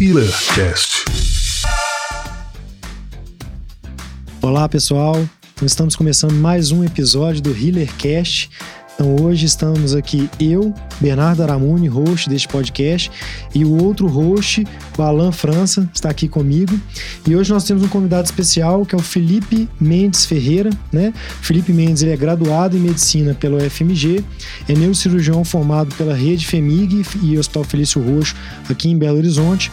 HealerCast. Olá pessoal, estamos começando mais um episódio do HealerCast. Então hoje estamos aqui eu, Bernardo Aramuni, host deste podcast, e o outro host, o Alan França, está aqui comigo. E hoje nós temos um convidado especial que é o Felipe Mendes Ferreira, né? Felipe Mendes ele é graduado em medicina pelo FMG, é neurocirurgião formado pela Rede FEMIG e Hospital Felício Roxo aqui em Belo Horizonte,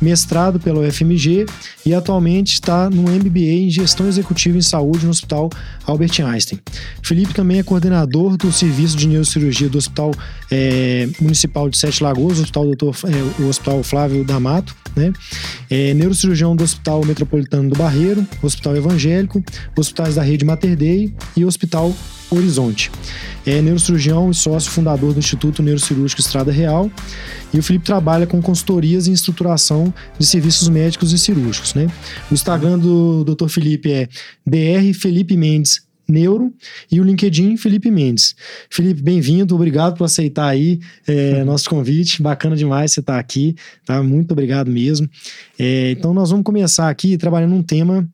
mestrado pelo FMG e atualmente está no MBA em Gestão Executiva em Saúde no Hospital Albert Einstein. Felipe também é coordenador do serviço de neurocirurgia do Hospital é, Municipal de Sete Lagoas, o Hospital, Doutor, é, o Hospital Flávio D'Amato, né? É, neurocirurgião do Hospital Metropolitano do Barreiro, Hospital Evangélico, hospitais da rede Mater Dei e Hospital Horizonte. É neurocirurgião e sócio fundador do Instituto Neurocirúrgico Estrada Real. E o Felipe trabalha com consultorias e estruturação de serviços médicos e cirúrgicos. Né? O Instagram do Dr. Felipe é Dr. Felipe Mendes Neuro e o LinkedIn Felipe Mendes. Felipe, bem-vindo, obrigado por aceitar aí é, nosso convite, bacana demais você estar tá aqui, tá? Muito obrigado mesmo. É, então nós vamos começar aqui trabalhando um tema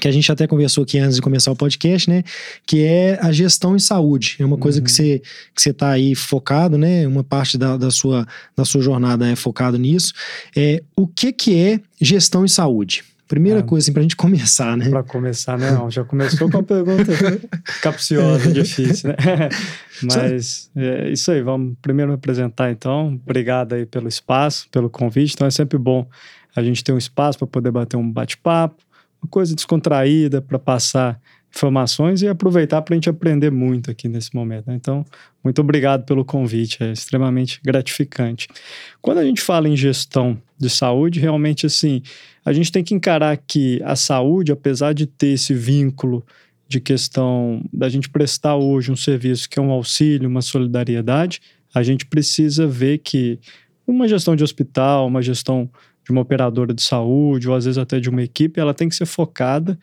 que a gente até conversou aqui antes de começar o podcast, né? Que é a gestão em saúde. É uma coisa uhum. que você que você está aí focado, né? Uma parte da, da, sua, da sua jornada é focado nisso. É, o que, que é gestão em saúde? Primeira ah, coisa, assim, pra gente começar, né? Pra começar, né? Não, já começou com uma pergunta capciosa, difícil, né? Mas é isso aí, vamos primeiro me apresentar então. Obrigado aí pelo espaço, pelo convite. Então é sempre bom a gente ter um espaço para poder bater um bate-papo, uma coisa descontraída para passar informações e aproveitar para a gente aprender muito aqui nesse momento. Né? Então, muito obrigado pelo convite, é extremamente gratificante. Quando a gente fala em gestão de saúde, realmente assim, a gente tem que encarar que a saúde, apesar de ter esse vínculo de questão da gente prestar hoje um serviço que é um auxílio, uma solidariedade, a gente precisa ver que uma gestão de hospital, uma gestão de uma operadora de saúde, ou às vezes até de uma equipe, ela tem que ser focada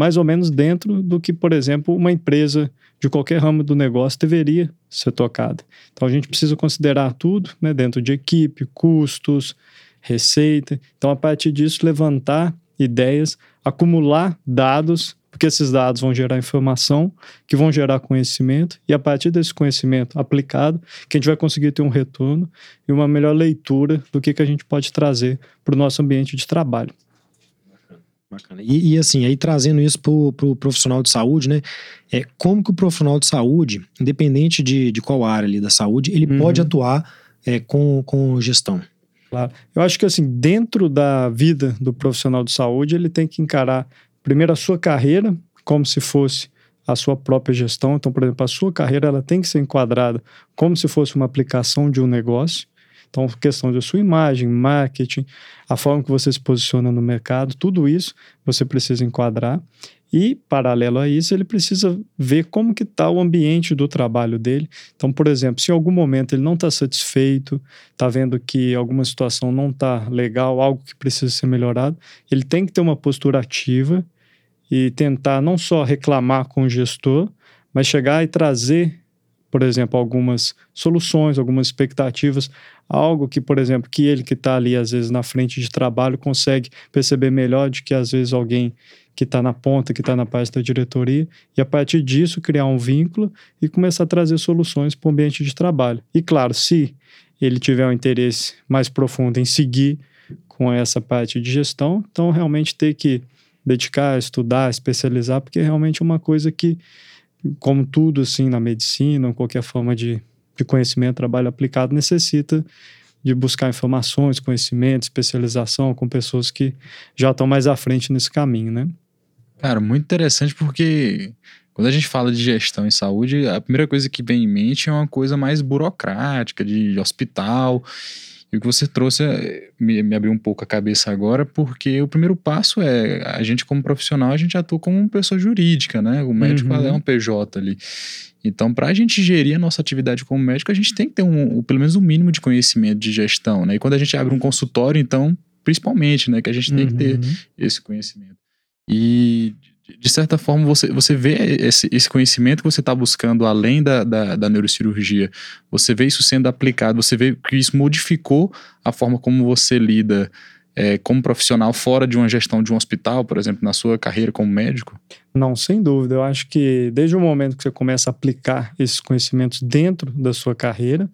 mais ou menos dentro do que, por exemplo, uma empresa de qualquer ramo do negócio deveria ser tocada. Então a gente precisa considerar tudo né, dentro de equipe, custos, receita. Então, a partir disso, levantar ideias, acumular dados porque esses dados vão gerar informação, que vão gerar conhecimento, e a partir desse conhecimento aplicado, que a gente vai conseguir ter um retorno e uma melhor leitura do que, que a gente pode trazer para o nosso ambiente de trabalho. Bacana. E, e, assim, aí trazendo isso para o pro profissional de saúde, né? É, como que o profissional de saúde, independente de, de qual área ali da saúde, ele uhum. pode atuar é, com, com gestão? Claro. Eu acho que assim, dentro da vida do profissional de saúde, ele tem que encarar primeiro a sua carreira como se fosse a sua própria gestão. Então, por exemplo, a sua carreira ela tem que ser enquadrada como se fosse uma aplicação de um negócio. Então, questão da sua imagem, marketing, a forma que você se posiciona no mercado, tudo isso você precisa enquadrar. E, paralelo a isso, ele precisa ver como que está o ambiente do trabalho dele. Então, por exemplo, se em algum momento ele não está satisfeito, está vendo que alguma situação não está legal, algo que precisa ser melhorado, ele tem que ter uma postura ativa e tentar não só reclamar com o gestor, mas chegar e trazer, por exemplo, algumas soluções, algumas expectativas, algo que, por exemplo, que ele que está ali às vezes na frente de trabalho consegue perceber melhor de que às vezes alguém que está na ponta, que está na parte da diretoria, e a partir disso criar um vínculo e começar a trazer soluções para o ambiente de trabalho. E claro, se ele tiver um interesse mais profundo em seguir com essa parte de gestão, então realmente ter que dedicar, estudar, especializar, porque é realmente uma coisa que, como tudo assim na medicina, qualquer forma de, de conhecimento, trabalho aplicado, necessita de buscar informações, conhecimento, especialização com pessoas que já estão mais à frente nesse caminho, né? Cara, muito interessante porque quando a gente fala de gestão em saúde, a primeira coisa que vem em mente é uma coisa mais burocrática, de hospital. E o que você trouxe eh, me, me, abriu um pouco a cabeça agora, porque o primeiro passo é a gente, como profissional, a gente atua como uma pessoa jurídica, né? O médico uhum. é um PJ ali. Então, para a gente gerir a nossa atividade como médico, a gente tem que ter um, pelo menos um mínimo de conhecimento de gestão, né? E quando a gente abre um consultório, então, principalmente, né? Que a gente tem uhum. que ter uhum. esse conhecimento. E, de certa forma, você, você vê esse, esse conhecimento que você está buscando além da, da, da, neurocirurgia, você vê isso sendo aplicado, você vê que isso modificou a forma como você lida é, como profissional fora de uma gestão de um hospital, por exemplo, na sua carreira como médico? Não, sem dúvida. Eu acho que desde o momento que você começa a aplicar esses conhecimentos dentro da sua carreira,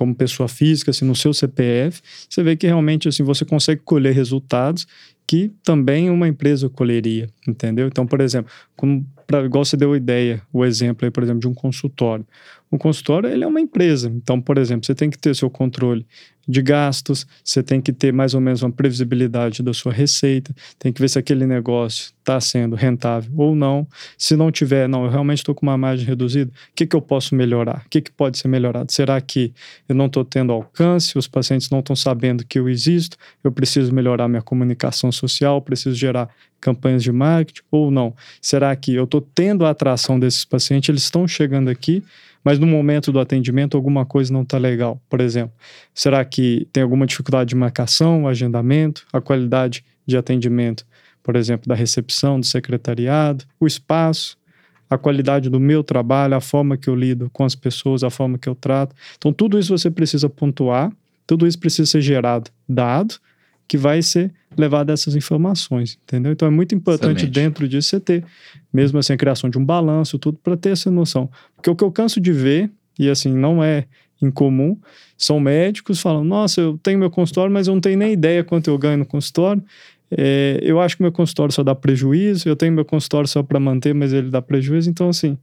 como pessoa física, assim, no seu CPF, você vê que realmente assim você consegue colher resultados que também uma empresa colheria, entendeu? Então, por exemplo, como pra, igual você deu a ideia, o exemplo aí, por exemplo, de um consultório. Um consultório, ele é uma empresa. Então, por exemplo, você tem que ter seu controle de gastos, você tem que ter mais ou menos uma previsibilidade da sua receita, tem que ver se aquele negócio está sendo rentável ou não. Se não tiver, não, eu realmente estou com uma margem reduzida, o que, que eu posso melhorar? O que, que pode ser melhorado? Será que eu não estou tendo alcance, os pacientes não estão sabendo que eu existo, eu preciso melhorar minha comunicação social, preciso gerar campanhas de marketing ou não? Será que eu estou tendo a atração desses pacientes, eles estão chegando aqui, mas no momento do atendimento alguma coisa não está legal. Por exemplo, será que tem alguma dificuldade de marcação, agendamento, a qualidade de atendimento, por exemplo, da recepção, do secretariado, o espaço, a qualidade do meu trabalho, a forma que eu lido com as pessoas, a forma que eu trato. Então, tudo isso você precisa pontuar, tudo isso precisa ser gerado, dado, que vai ser levado essas informações, entendeu? Então é muito importante Excelente. dentro disso você ter, mesmo assim, a criação de um balanço, tudo, para ter essa noção. Porque o que eu canso de ver, e assim, não é incomum, são médicos falando, nossa, eu tenho meu consultório, mas eu não tenho nem ideia quanto eu ganho no consultório, é, eu acho que meu consultório só dá prejuízo, eu tenho meu consultório só para manter, mas ele dá prejuízo, então assim,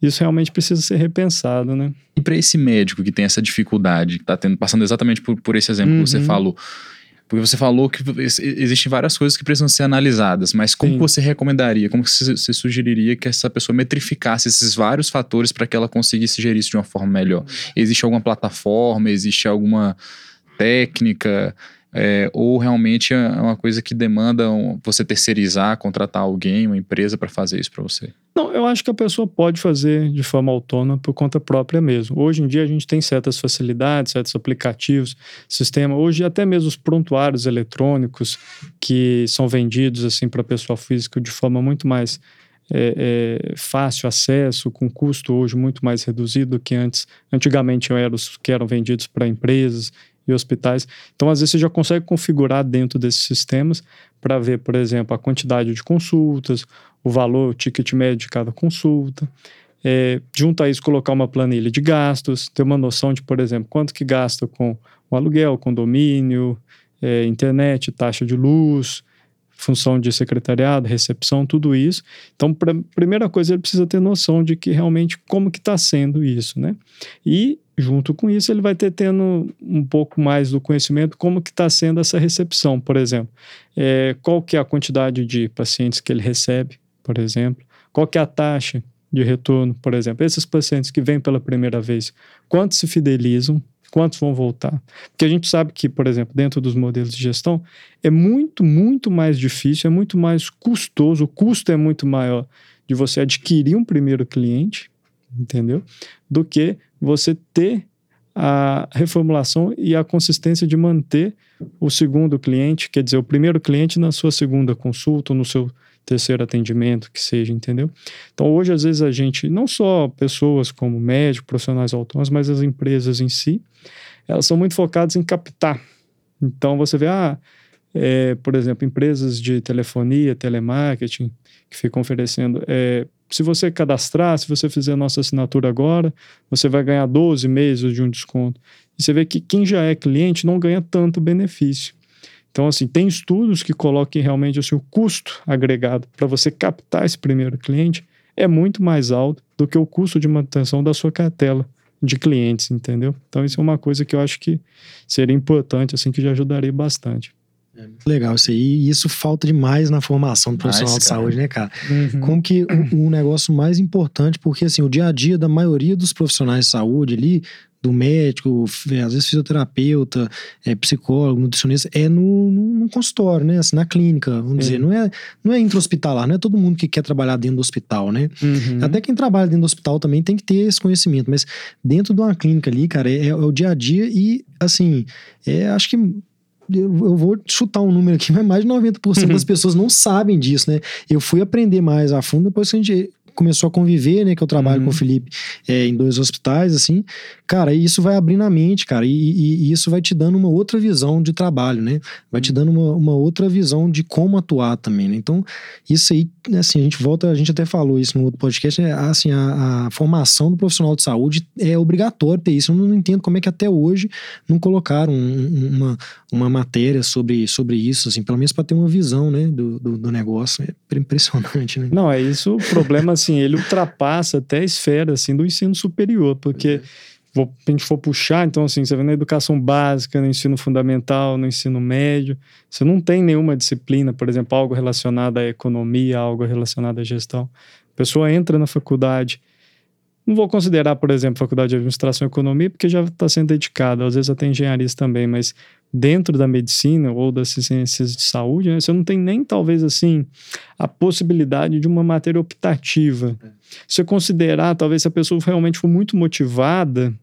isso realmente precisa ser repensado, né? E para esse médico que tem essa dificuldade, que está passando exatamente por, por esse exemplo uhum. que você uhum. falou, porque você falou que existem várias coisas que precisam ser analisadas, mas como você recomendaria, como você, você sugeriria que essa pessoa metrificasse esses vários fatores para que ela conseguisse gerir isso de uma forma melhor? Existe alguma plataforma, existe alguma técnica? É, ou realmente é uma coisa que demanda você terceirizar, contratar alguém, uma empresa para fazer isso para você? Não, eu acho que a pessoa pode fazer de forma autônoma por conta própria mesmo. Hoje em dia a gente tem certas facilidades, certos aplicativos, sistema. Hoje até mesmo os prontuários eletrônicos que são vendidos assim para pessoa física de forma muito mais é, é, fácil acesso, com custo hoje muito mais reduzido do que antes. Antigamente eram os que eram vendidos para empresas e hospitais. Então, às vezes, você já consegue configurar dentro desses sistemas para ver, por exemplo, a quantidade de consultas, o valor, o ticket médio de cada consulta. É, junto a isso, colocar uma planilha de gastos, ter uma noção de, por exemplo, quanto que gasta com o aluguel, condomínio, é, internet, taxa de luz, função de secretariado, recepção, tudo isso. Então, pra, primeira coisa, ele precisa ter noção de que realmente como que está sendo isso, né? E junto com isso, ele vai ter tendo um pouco mais do conhecimento como que está sendo essa recepção, por exemplo. É, qual que é a quantidade de pacientes que ele recebe, por exemplo. Qual que é a taxa de retorno, por exemplo. Esses pacientes que vêm pela primeira vez, quantos se fidelizam, quantos vão voltar? Porque a gente sabe que, por exemplo, dentro dos modelos de gestão, é muito, muito mais difícil, é muito mais custoso, o custo é muito maior de você adquirir um primeiro cliente, entendeu? Do que você ter a reformulação e a consistência de manter o segundo cliente, quer dizer, o primeiro cliente na sua segunda consulta, no seu terceiro atendimento, que seja, entendeu? Então, hoje, às vezes, a gente, não só pessoas como médicos, profissionais autônomos, mas as empresas em si, elas são muito focadas em captar. Então, você vê, ah, é, por exemplo, empresas de telefonia, telemarketing, que ficam oferecendo. É, se você cadastrar, se você fizer a nossa assinatura agora, você vai ganhar 12 meses de um desconto. E você vê que quem já é cliente não ganha tanto benefício. Então, assim, tem estudos que coloquem realmente assim, o custo agregado para você captar esse primeiro cliente é muito mais alto do que o custo de manutenção da sua cartela de clientes, entendeu? Então, isso é uma coisa que eu acho que seria importante, assim, que já ajudaria bastante. É legal isso aí. E isso falta demais na formação do profissional de saúde, né, cara? Uhum. Como que o, o, negócio mais importante, porque assim, o dia a dia da maioria dos profissionais de saúde ali, do médico, às vezes fisioterapeuta, é, psicólogo, nutricionista, é no, no, consultório, né? Assim, na clínica, vamos é. dizer. Não é, não é intra-hospitalar, não é todo mundo que quer trabalhar dentro do hospital, né? Uhum. Até quem trabalha dentro do hospital também tem que ter esse conhecimento, mas dentro de uma clínica ali, cara, é, é o dia a dia e, assim, é, acho que eu vou chutar um número aqui, mas mais de 90% uhum. das pessoas não sabem disso, né? Eu fui aprender mais a fundo depois que a gente começou a conviver, né? Que eu trabalho Uhum. com o Felipe é, em dois hospitais, assim. Cara, isso vai abrindo a mente, cara, e, e- e isso vai te dando uma outra visão de trabalho, né? Vai te dando uma, uma outra visão de como atuar também, né? Então, isso aí, assim, a gente volta, a gente até falou isso no outro podcast, é, assim, a, a formação do profissional de saúde é obrigatório ter isso. Eu não entendo como é que até hoje não colocaram um- um- uma, uma matéria sobre, sobre isso, assim, pelo menos para ter uma visão, né, do, do, do negócio. É impressionante, né? Não, é isso. O problema, assim, ele ultrapassa até a esfera, assim, do ensino superior, porque vou, se a gente for puxar, então, assim, você vê na educação básica, no ensino fundamental, no ensino médio, você não tem nenhuma disciplina, por exemplo, algo relacionado à economia, algo relacionado à gestão. A pessoa entra na faculdade, não vou considerar, por exemplo, faculdade de administração e economia, porque já está sendo dedicada, às vezes até engenharias também, mas dentro da medicina ou das ciências de saúde, né, você não tem nem, talvez, assim, a possibilidade de uma matéria optativa. Se você considerar, talvez se a pessoa realmente for muito motivada,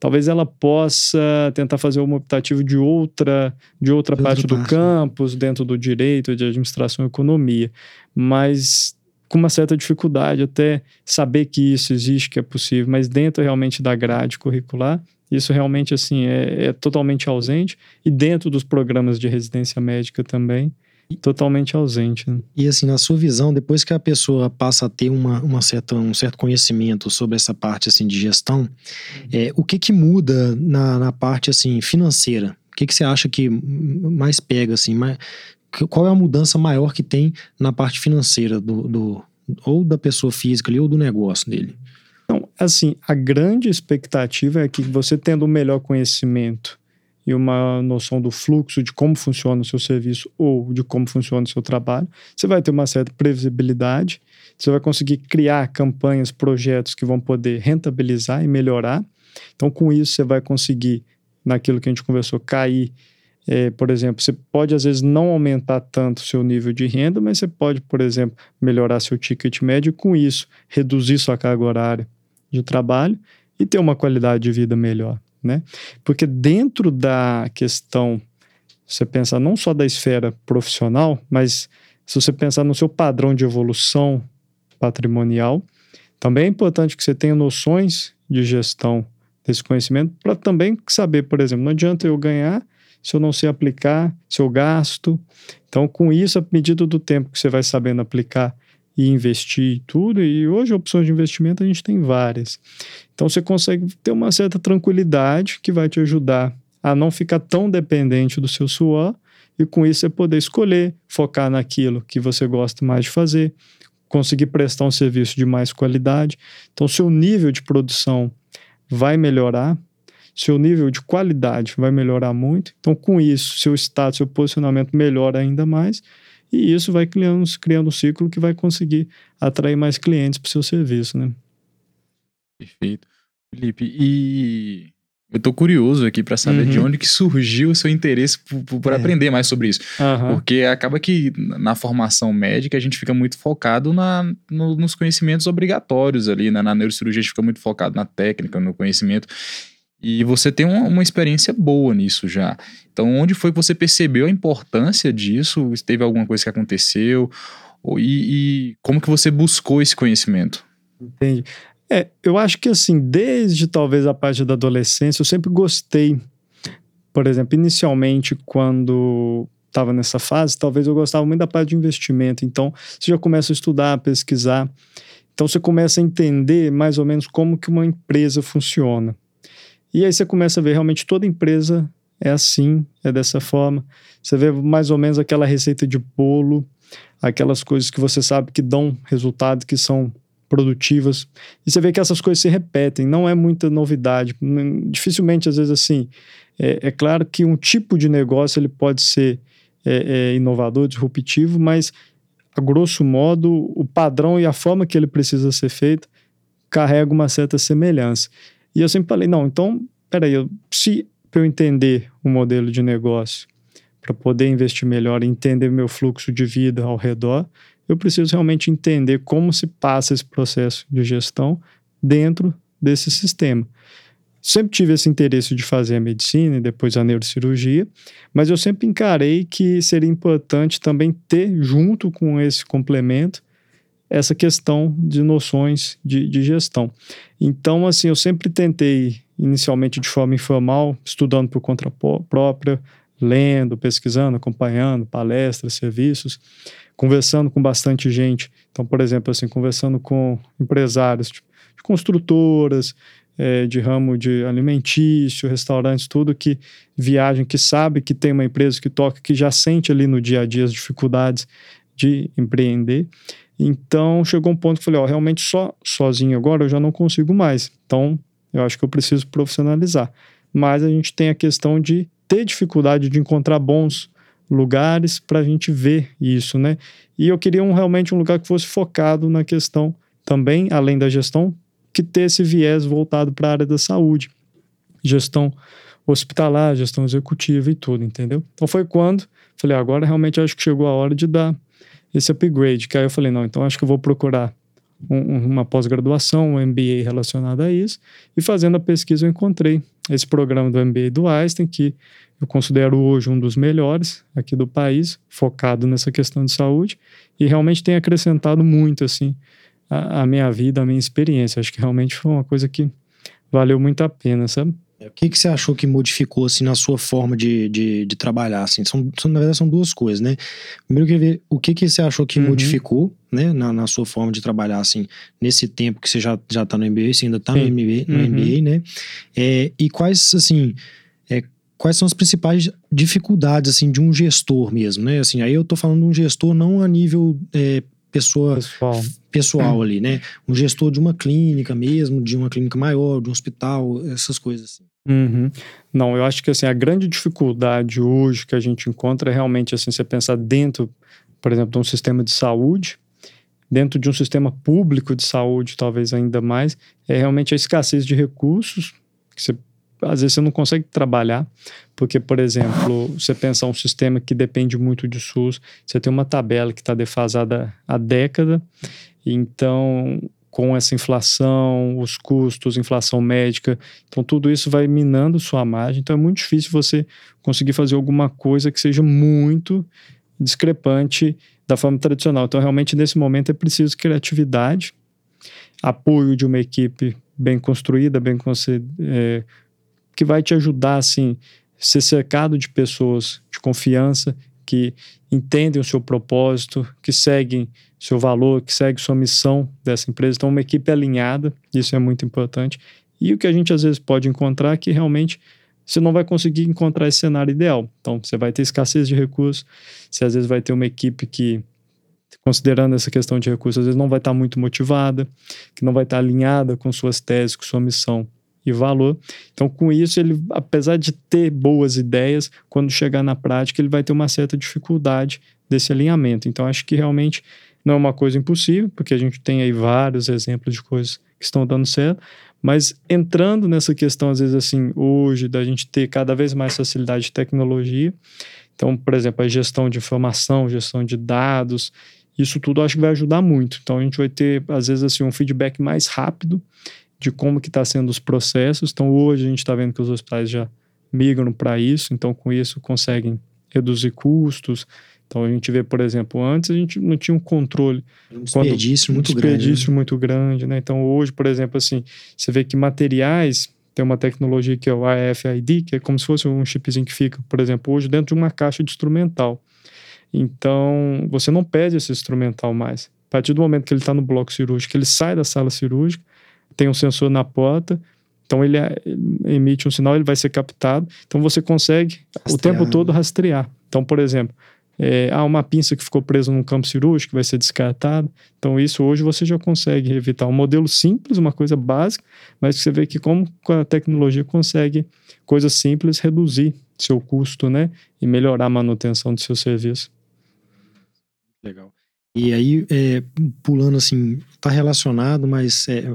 talvez ela possa tentar fazer uma optativa de outra, de outra parte do parte, campus, dentro do direito, de administração e economia. Mas com uma certa dificuldade até saber que isso existe, que é possível, mas dentro realmente da grade curricular, isso realmente assim é, é totalmente ausente e dentro dos programas de residência médica também totalmente ausente. Né? E assim, na sua visão, depois que a pessoa passa a ter uma, uma certa, um certo conhecimento sobre essa parte assim de gestão, é, o que que muda na, na parte assim financeira? O que que você acha que mais pega assim? Mais, qual é a mudança maior que tem na parte financeira do, do ou da pessoa física ali ou do negócio dele? Então, assim, a grande expectativa é que você tendo um melhor conhecimento e uma noção do fluxo de como funciona o seu serviço ou de como funciona o seu trabalho, você vai ter uma certa previsibilidade, você vai conseguir criar campanhas, projetos que vão poder rentabilizar e melhorar. Então, com isso, você vai conseguir, naquilo que a gente conversou, cair. eh, por exemplo, você pode às vezes não aumentar tanto o seu nível de renda, mas você pode, por exemplo, melhorar seu ticket médio e, com isso, reduzir sua carga horária de trabalho e ter uma qualidade de vida melhor, né? Porque dentro da questão, você pensar não só da esfera profissional, mas se você pensar no seu padrão de evolução patrimonial, também é importante que você tenha noções de gestão desse conhecimento para também saber, por exemplo, não adianta eu ganhar se eu não sei aplicar, se eu gasto. Então, com isso, à medida do tempo que você vai sabendo aplicar e investir e tudo, e hoje opções de investimento a gente tem várias. Então você consegue ter uma certa tranquilidade que vai te ajudar a não ficar tão dependente do seu suor e com isso você poder escolher, focar naquilo que você gosta mais de fazer, conseguir prestar um serviço de mais qualidade. Então seu nível de produção vai melhorar, seu nível de qualidade vai melhorar muito. Então com isso, seu status, seu posicionamento melhora ainda mais e isso vai criando, criando um ciclo que vai conseguir atrair mais clientes para o seu serviço, né? Perfeito. Felipe, e eu tô curioso aqui para saber Uhum. de onde que surgiu o seu interesse por, É. aprender mais sobre isso. Aham. Porque acaba que na formação médica a gente fica muito focado na, no- nos conhecimentos obrigatórios ali, né? Na neurocirurgia a gente fica muito focado na técnica, no conhecimento. E você tem uma, uma experiência boa nisso já. Então, onde foi que você percebeu a importância disso? Teve alguma coisa que aconteceu? Ou- E, e como que você buscou esse conhecimento? Entende? É, eu acho que assim, desde talvez a parte da adolescência, eu sempre gostei. Por exemplo, inicialmente, quando estava nessa fase, talvez eu gostava muito da parte de investimento. Então, você já começa a estudar, a pesquisar. Então, você começa a entender mais ou menos como que uma empresa funciona. E aí você começa a ver realmente toda empresa é assim, é dessa forma. Você vê mais ou menos aquela receita de bolo, aquelas coisas que você sabe que dão resultado, que são produtivas. E você vê que essas coisas se repetem, não é muita novidade. Dificilmente, às vezes, assim, é, é claro que um tipo de negócio ele pode ser é, é, inovador, disruptivo, mas, a grosso modo, o padrão e a forma que ele precisa ser feito carrega uma certa semelhança. E eu sempre falei, não, então, peraí, eu, se eu entender o modelo de negócio, para poder investir melhor entender meu fluxo de vida ao redor, eu preciso realmente entender como se passa esse processo de gestão dentro desse sistema. Sempre tive esse interesse de fazer a medicina e depois a neurocirurgia, mas eu sempre encarei que seria importante também ter, junto com esse complemento, essa questão de noções de, de gestão. Então, assim, eu sempre tentei, inicialmente de forma informal, estudando por conta própria, lendo, pesquisando, acompanhando palestras, serviços, conversando com bastante gente. Então, por exemplo, assim, conversando com empresários de, de construtoras, é, de ramo de alimentício, restaurantes, tudo que viagem, que sabe que tem uma empresa que toca, que já sente ali no dia a dia as dificuldades de empreender. Então chegou um ponto que eu falei, ó, realmente só sozinho agora eu já não consigo mais. Então eu acho que eu preciso profissionalizar. Mas a gente tem a questão de ter dificuldade de encontrar bons lugares para a gente ver isso, né? E eu queria um, realmente um lugar que fosse focado na questão também, além da gestão, que ter esse viés voltado para a área da saúde, gestão hospitalar, gestão executiva e tudo, entendeu? Então foi quando falei, agora realmente acho que chegou a hora de dar esse upgrade, que aí eu falei, não, então acho que eu vou procurar um, uma pós-graduação, um MBA relacionado a isso, e fazendo a pesquisa eu encontrei esse programa do MBA do Einstein, que eu considero hoje um dos melhores aqui do país, focado nessa questão de saúde, e realmente tem acrescentado muito, assim, a, a minha vida, a minha experiência. Acho que realmente foi uma coisa que valeu muito a pena, sabe? É, o que, que você achou que modificou assim na sua forma de, de, de trabalhar? Assim? São, são, na verdade, são duas coisas, né? Primeiro, eu ver o que, que você achou que uhum. modificou né, na, na, sua forma de trabalhar, assim, nesse tempo que você já, já tá no MBA, você ainda tá no MBA, no uhum. MBA, né? É, e quais, assim, é, quais são as principais dificuldades, assim, de um gestor mesmo, né? Assim, aí eu tô falando de um gestor não a nível é, pessoa pessoal, pessoal ali, né? Um gestor de uma clínica mesmo, de uma clínica maior, de um hospital, essas coisas assim. Uhum. Não, eu acho que assim, a grande dificuldade hoje que a gente encontra é realmente assim, você pensar dentro, por exemplo, de um sistema de saúde, dentro de um sistema público de saúde, talvez ainda mais, é realmente a escassez de recursos, que você, às vezes você não consegue trabalhar, porque, por exemplo, você pensar um sistema que depende muito de SUS, você tem uma tabela que está defasada há década, então com essa inflação, os custos, inflação médica. Então, tudo isso vai minando sua margem. Então, é muito difícil você conseguir fazer alguma coisa que seja muito discrepante da forma tradicional. Então, realmente, nesse momento, é preciso criatividade, apoio de uma equipe bem construída, bem é, que vai te ajudar, assim, ser cercado de pessoas de confiança que entendem o seu propósito, que seguem seu valor, que seguem sua missão dessa empresa. Então, uma equipe alinhada, isso é muito importante. E o que a gente às vezes pode encontrar é que realmente você não vai conseguir encontrar esse cenário ideal. Então, você vai ter escassez de recursos, você às vezes vai ter uma equipe que, considerando essa questão de recursos, às vezes não vai estar muito motivada, que não vai estar alinhada com suas teses, com sua missão e valor. Então, com isso, ele, apesar de ter boas ideias, quando chegar na prática, ele vai ter uma certa dificuldade desse alinhamento. Então, acho que realmente não é uma coisa impossível, porque a gente tem aí vários exemplos de coisas que estão dando certo, mas entrando nessa questão, às vezes, assim, hoje, da gente ter cada vez mais facilidade de tecnologia, então, por exemplo, a gestão de informação, gestão de dados, isso tudo acho que vai ajudar muito. Então, a gente vai ter, às vezes, assim, um feedback mais rápido de como que está sendo os processos. Então, hoje a gente está vendo que os hospitais já migram para isso, então com isso conseguem reduzir custos. Então a gente vê, por exemplo, antes a gente não tinha um controle. Um desperdício muito um desperdício grande. Né? muito grande, né? Então hoje, por exemplo, assim, você vê que materiais tem uma tecnologia que é o AFID, que é como se fosse um chipzinho que fica, por exemplo, hoje dentro de uma caixa de instrumental. Então, você não pede esse instrumental mais. A partir do momento que ele está no bloco cirúrgico, ele sai da sala cirúrgica, tem um sensor na porta, então ele é, emite um sinal, ele vai ser captado. Então você consegue rastrear. o tempo todo rastrear. Então, por exemplo, é, há uma pinça que ficou presa num campo cirúrgico, vai ser descartada. Então, isso hoje você já consegue evitar. Um modelo simples, uma coisa básica, mas você vê que como a tecnologia consegue, coisas simples, reduzir seu custo, né? E melhorar a manutenção do seu serviço. Legal. E aí, é, pulando assim, está relacionado, mas é,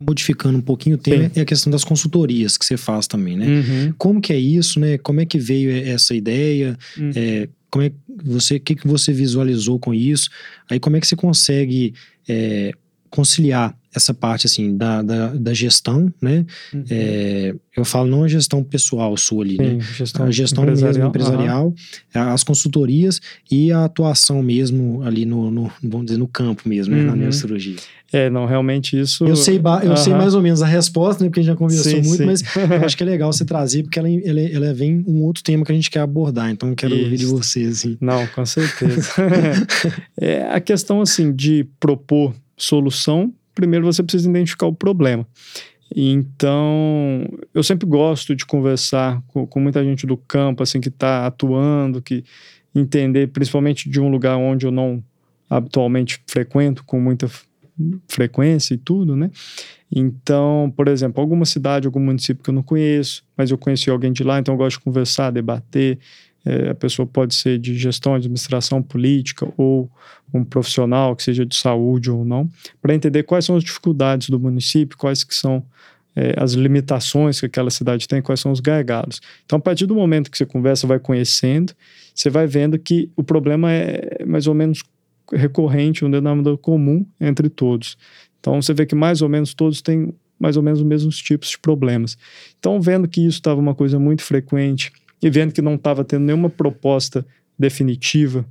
modificando um pouquinho o tema, Sim. é a questão das consultorias que você faz também, né? Uhum. Como que é isso, né? Como é que veio essa ideia? Uhum. É, como é você, o que, que você visualizou com isso? Aí como é que você consegue é, conciliar essa parte assim da, da, da gestão, né? Uhum. É, eu falo não a gestão pessoal sua ali, Sim, né? gestão A gestão empresarial. mesmo empresarial, as consultorias e a atuação mesmo ali no, no vamos dizer, no campo mesmo, né? na Uhum. neurocirurgia. É, não, realmente isso. Eu sei, eu sei Aham. mais ou menos a resposta, né? Porque a gente já conversou Sim, muito, sim. mas eu acho que é legal você trazer, porque ela, ela, ela vem um outro tema que a gente quer abordar. Então eu quero ouvir de Isso. vocês, assim. Não, com certeza. é a questão assim de propor solução. Primeiro você precisa identificar o problema. Então, eu sempre gosto de conversar com, com muita gente do campo, assim, que está atuando, que entender, principalmente de um lugar onde eu não habitualmente frequento com muita frequência e tudo, né? Então, por exemplo, alguma cidade, algum município que eu não conheço, mas eu conheci alguém de lá, então eu gosto de conversar, debater. É, a pessoa pode ser de gestão, administração, política, ou um profissional que seja de saúde ou não, para entender quais são as dificuldades do município, quais que são é, as limitações que aquela cidade tem, quais são os gargalos. Então, a partir do momento que você conversa, vai conhecendo, você vai vendo que o problema é mais ou menos recorrente, um denominador comum entre todos. Então, você vê que mais ou menos todos têm mais ou menos os mesmos tipos de problemas. Então, vendo que isso estava uma coisa muito frequente e vendo que não estava tendo nenhuma proposta definitiva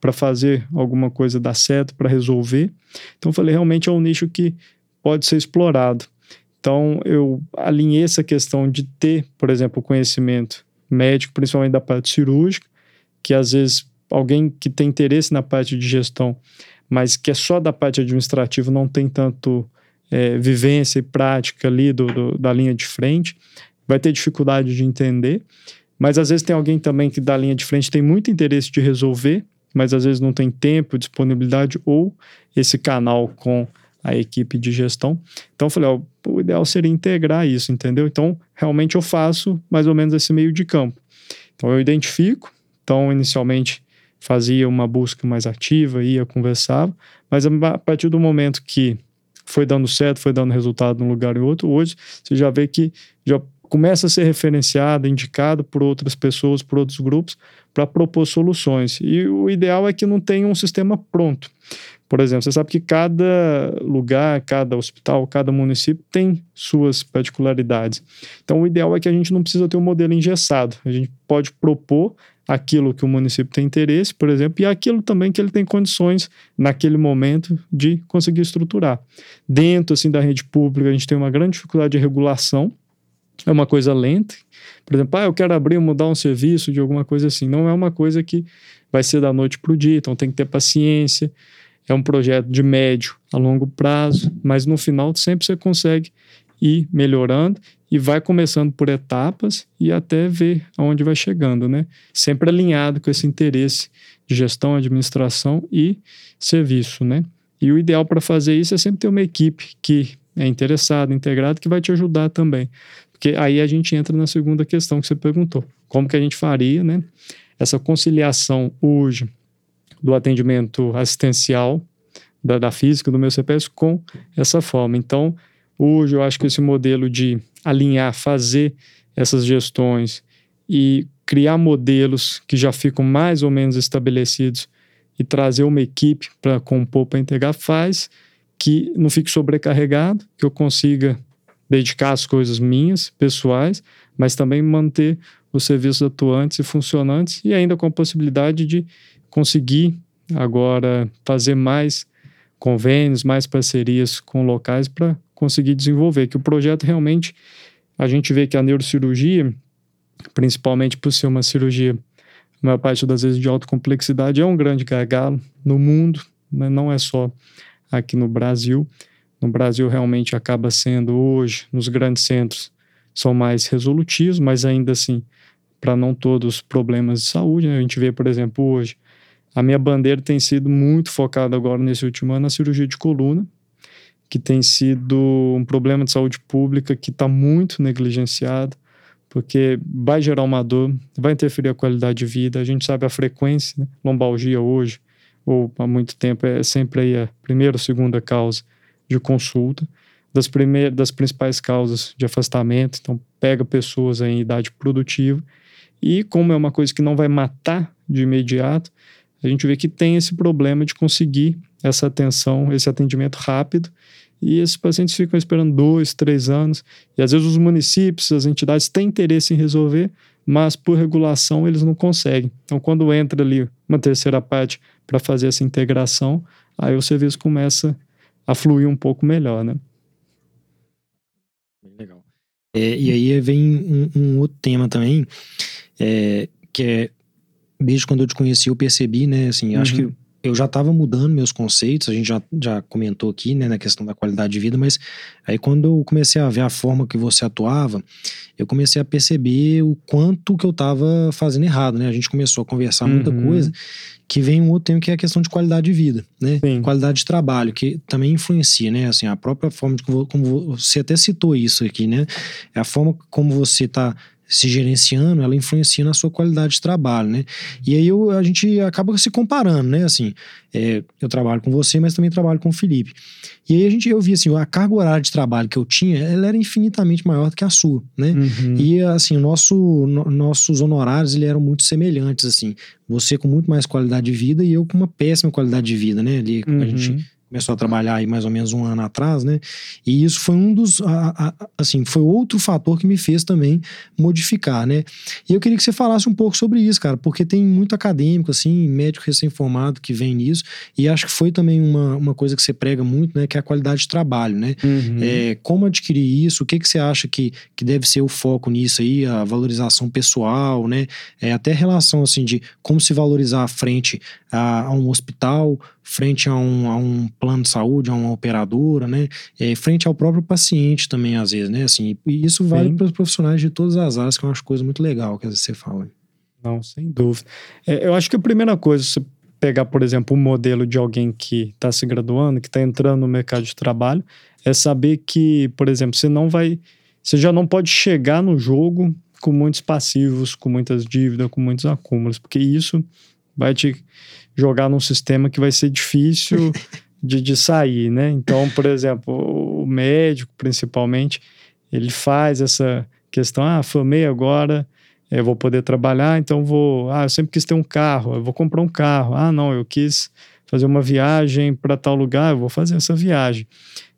para fazer alguma coisa dar certo, para resolver, então falei, realmente é um nicho que pode ser explorado. Então, eu alinhei essa questão de ter, por exemplo, conhecimento médico, principalmente da parte cirúrgica, que às vezes alguém que tem interesse na parte de gestão, mas que é só da parte administrativa, não tem tanto é, vivência e prática ali do, do, da linha de frente, vai ter dificuldade de entender. Mas às vezes tem alguém também que da linha de frente tem muito interesse de resolver, mas às vezes não tem tempo, disponibilidade ou esse canal com a equipe de gestão. Então eu falei, ó, o ideal seria integrar isso, entendeu? Então realmente eu faço mais ou menos esse meio de campo. Então eu identifico, então inicialmente fazia uma busca mais ativa, ia, conversava, mas a partir do momento que foi dando certo, foi dando resultado num lugar e outro, hoje você já vê que já começa a ser referenciado, indicado por outras pessoas, por outros grupos, para propor soluções. E o ideal é que não tenha um sistema pronto. Por exemplo, você sabe que cada lugar, cada hospital, cada município tem suas particularidades. Então, o ideal é que a gente não precisa ter um modelo engessado. A gente pode propor aquilo que o município tem interesse, por exemplo, e aquilo também que ele tem condições naquele momento de conseguir estruturar. Dentro assim da rede pública, a gente tem uma grande dificuldade de regulação. É uma coisa lenta. Por exemplo, ah, eu quero abrir, mudar um serviço de alguma coisa assim. Não é uma coisa que vai ser da noite para o dia, então tem que ter paciência. É um projeto de médio a longo prazo, mas no final sempre você consegue ir melhorando e vai começando por etapas e até ver aonde vai chegando, né? Sempre alinhado com esse interesse de gestão, administração e serviço, né? E o ideal para fazer isso é sempre ter uma equipe que é interessada, integrada, que vai te ajudar também. Porque aí a gente entra na segunda questão que você perguntou. Como que a gente faria, né? Essa conciliação hoje do atendimento assistencial da, da física, do meu CPS, com essa forma. Então, hoje eu acho que esse modelo de alinhar, fazer essas gestões e criar modelos que já ficam mais ou menos estabelecidos e trazer uma equipe para compor, para integrar, faz que não fique sobrecarregado, que eu consiga dedicar as coisas minhas, pessoais, mas também manter os serviços atuantes e funcionantes e ainda com a possibilidade de conseguir agora fazer mais convênios, mais parcerias com locais para conseguir desenvolver, que o projeto realmente a gente vê que a neurocirurgia, principalmente por ser uma cirurgia, a maior parte das vezes de alta complexidade, é um grande gargalo no mundo, né? não é só aqui no Brasil. No Brasil realmente acaba sendo hoje, nos grandes centros, são mais resolutivos, mas ainda assim, para não todos os problemas de saúde, né? a gente vê, por exemplo, hoje, a minha bandeira tem sido muito focada agora nesse último ano na cirurgia de coluna, que tem sido um problema de saúde pública que está muito negligenciado, porque vai gerar uma dor, vai interferir a qualidade de vida. A gente sabe a frequência, né? lombalgia hoje, ou há muito tempo, é sempre aí a primeira ou segunda causa de consulta, das, primeiras, das principais causas de afastamento. Então, pega pessoas em idade produtiva, e como é uma coisa que não vai matar de imediato, a gente vê que tem esse problema de conseguir essa atenção, esse atendimento rápido e esses pacientes ficam esperando dois, três anos, e às vezes os municípios, as entidades têm interesse em resolver, mas por regulação eles não conseguem. Então, quando entra ali uma terceira parte para fazer essa integração, aí o serviço começa a fluir um pouco melhor, né? Legal. É, e aí vem um, um outro tema também, é, que é desde quando eu te conheci eu percebi, né, assim, uhum. acho que uhum eu já estava mudando meus conceitos, a gente já, já comentou aqui, né, na questão da qualidade de vida, mas aí quando eu comecei a ver a forma que você atuava, eu comecei a perceber o quanto que eu estava fazendo errado, né? A gente começou a conversar muita uhum. coisa, que vem um outro tema que é a questão de qualidade de vida, né? Sim. Qualidade de trabalho, que também influencia, né? Assim, a própria forma de como você até citou isso aqui, né? É a forma como você está se gerenciando, ela influencia na sua qualidade de trabalho, né? E aí eu, a gente acaba se comparando, né? Assim, é, eu trabalho com você, mas também trabalho com o Felipe. E aí a gente, eu vi assim, a carga horária de trabalho que eu tinha, ela era infinitamente maior do que a sua, né? Uhum. E assim, nosso, no, nossos honorários, eles eram muito semelhantes, assim. Você com muito mais qualidade de vida e eu com uma péssima qualidade de vida, né? Ali, uhum. a gente uhum começou a trabalhar aí mais ou menos um ano atrás, né? E isso foi um dos, a, a, assim, foi outro fator que me fez também modificar, né? E eu queria que você falasse um pouco sobre isso, cara, porque tem muito acadêmico, assim, médico recém-formado que vem nisso, e acho que foi também uma, uma coisa que você prega muito, né? Que é a qualidade de trabalho, né? Uhum. É, como adquirir isso? O que, que você acha que, que deve ser o foco nisso aí? A valorização pessoal, né? É, até relação, assim, de como se valorizar à frente a, a um hospital, frente a um, a um plano de saúde, a uma operadora, né? É, frente ao próprio paciente também, às vezes, né? Assim, e isso vale para os profissionais de todas as áreas, que é uma coisa muito legal que às vezes você fala. Não, sem dúvida. É, eu acho que a primeira coisa, você pegar, por exemplo, um modelo de alguém que está se graduando, que está entrando no mercado de trabalho, é saber que, por exemplo, você não vai. Você já não pode chegar no jogo com muitos passivos, com muitas dívidas, com muitos acúmulos, porque isso vai te jogar num sistema que vai ser difícil de, de sair, né? Então, por exemplo, o médico, principalmente, ele faz essa questão, ah, formei agora, eu vou poder trabalhar, então vou, ah, eu sempre quis ter um carro, eu vou comprar um carro. Ah, não, eu quis fazer uma viagem para tal lugar, eu vou fazer essa viagem.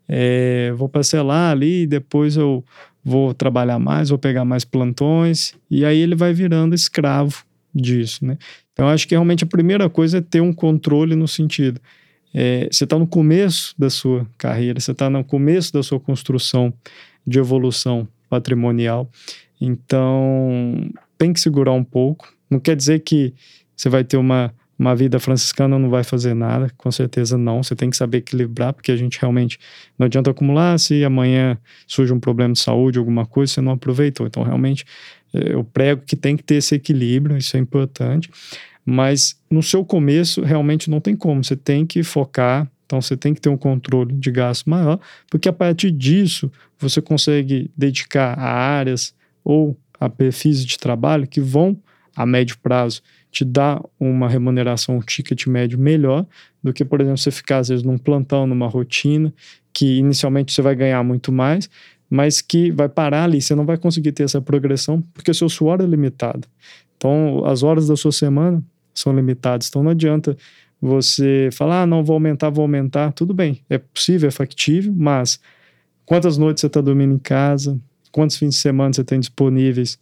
É, vou parcelar ali, depois eu vou trabalhar mais, vou pegar mais plantões, e aí ele vai virando escravo disso, né? Então, acho que realmente a primeira coisa é ter um controle no sentido. É, você está no começo da sua carreira, você está no começo da sua construção de evolução patrimonial. Então, tem que segurar um pouco. Não quer dizer que você vai ter uma, uma vida franciscana não vai fazer nada, com certeza não. Você tem que saber equilibrar, porque a gente realmente não adianta acumular. Se amanhã surge um problema de saúde, alguma coisa, você não aproveitou. Então, realmente, eu prego que tem que ter esse equilíbrio, isso é importante. Mas no seu começo, realmente não tem como. Você tem que focar, então você tem que ter um controle de gasto maior, porque a partir disso você consegue dedicar a áreas ou a perfis de trabalho que vão, a médio prazo, te dar uma remuneração, um ticket médio melhor do que, por exemplo, você ficar às vezes num plantão, numa rotina, que inicialmente você vai ganhar muito mais, mas que vai parar ali, você não vai conseguir ter essa progressão, porque seu suor é limitado. Então, as horas da sua semana são limitadas, então não adianta você falar, ah, não, vou aumentar, vou aumentar. Tudo bem, é possível, é factível, mas quantas noites você está dormindo em casa? Quantos fins de semana você tem disponíveis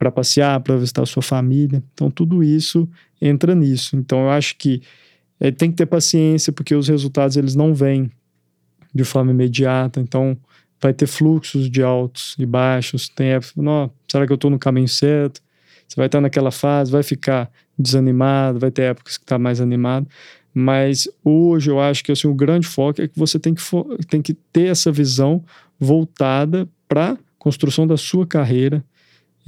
para passear, para visitar a sua família? Então, tudo isso entra nisso. Então, eu acho que é, tem que ter paciência, porque os resultados eles não vêm de forma imediata. Então, vai ter fluxos de altos e baixos. Tem época, não, será que eu estou no caminho certo? Você vai estar naquela fase, vai ficar desanimado, vai ter épocas que está mais animado. Mas hoje eu acho que assim, o grande foco é que você tem que, tem que ter essa visão voltada para construção da sua carreira,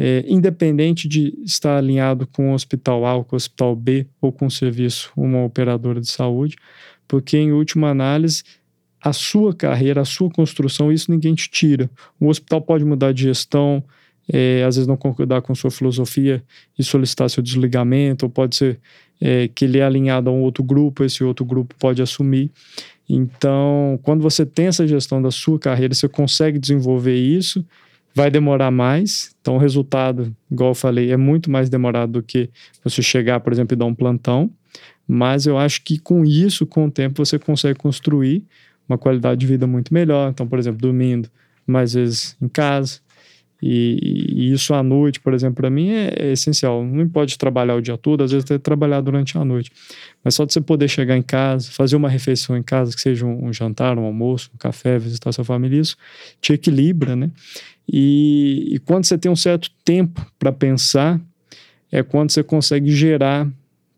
é, independente de estar alinhado com o hospital A, com o hospital B, ou com o serviço, uma operadora de saúde, porque em última análise a sua carreira, a sua construção, isso ninguém te tira. O hospital pode mudar de gestão, é, às vezes não concordar com sua filosofia e solicitar seu desligamento, ou pode ser é, que ele é alinhado a um outro grupo, esse outro grupo pode assumir. Então, quando você tem essa gestão da sua carreira, você consegue desenvolver isso, vai demorar mais. Então, o resultado, igual eu falei, é muito mais demorado do que você chegar, por exemplo, e dar um plantão. Mas eu acho que com isso, com o tempo, você consegue construir uma qualidade de vida muito melhor. Então, por exemplo, dormindo mais vezes em casa. E, e isso à noite, por exemplo, para mim é, é, essencial. Não pode trabalhar o dia todo, às vezes que trabalhar durante a noite. Mas só de você poder chegar em casa, fazer uma refeição em casa, que seja um, um jantar, um almoço, um café, visitar sua família, isso te equilibra, né? E, e quando você tem um certo tempo para pensar, é quando você consegue gerar,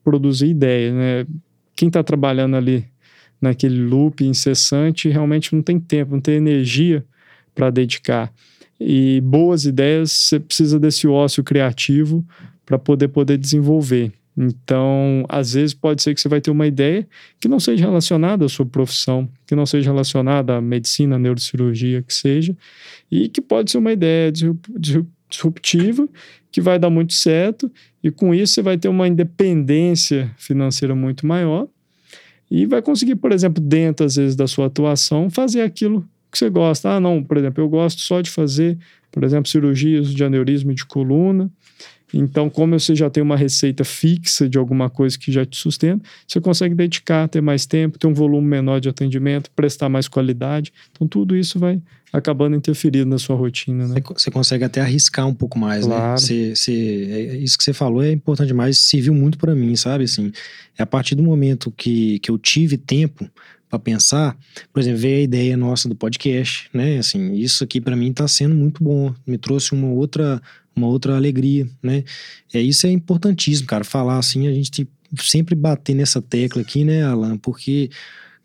produzir ideias, né? Quem está trabalhando ali naquele loop incessante realmente não tem tempo, não tem energia para dedicar. E boas ideias, você precisa desse ócio criativo para poder poder desenvolver. Então, às vezes pode ser que você vai ter uma ideia que não seja relacionada à sua profissão, que não seja relacionada à medicina, à neurocirurgia, que seja, e que pode ser uma ideia disruptiva que vai dar muito certo, e com isso você vai ter uma independência financeira muito maior e vai conseguir, por exemplo, dentro às vezes da sua atuação, fazer aquilo que você gosta. Ah, não, por exemplo, eu gosto só de fazer, por exemplo, cirurgias de aneurisma e de coluna. Então, como você já tem uma receita fixa de alguma coisa que já te sustenta, você consegue dedicar, ter mais tempo, ter um volume menor de atendimento, prestar mais qualidade. Então, tudo isso vai acabando interferindo na sua rotina. Né? Você consegue até arriscar um pouco mais, né? claro. né? Você, você, é, isso que você falou é importante demais, serviu muito para mim, sabe? Assim, é a partir do momento que, que eu tive tempo para pensar, por exemplo, veio a ideia nossa do podcast, né? Assim, isso aqui para mim está sendo muito bom, me trouxe uma outra uma outra alegria, né? É isso é importantíssimo, cara, falar assim, a gente sempre bater nessa tecla aqui, né, Alan, porque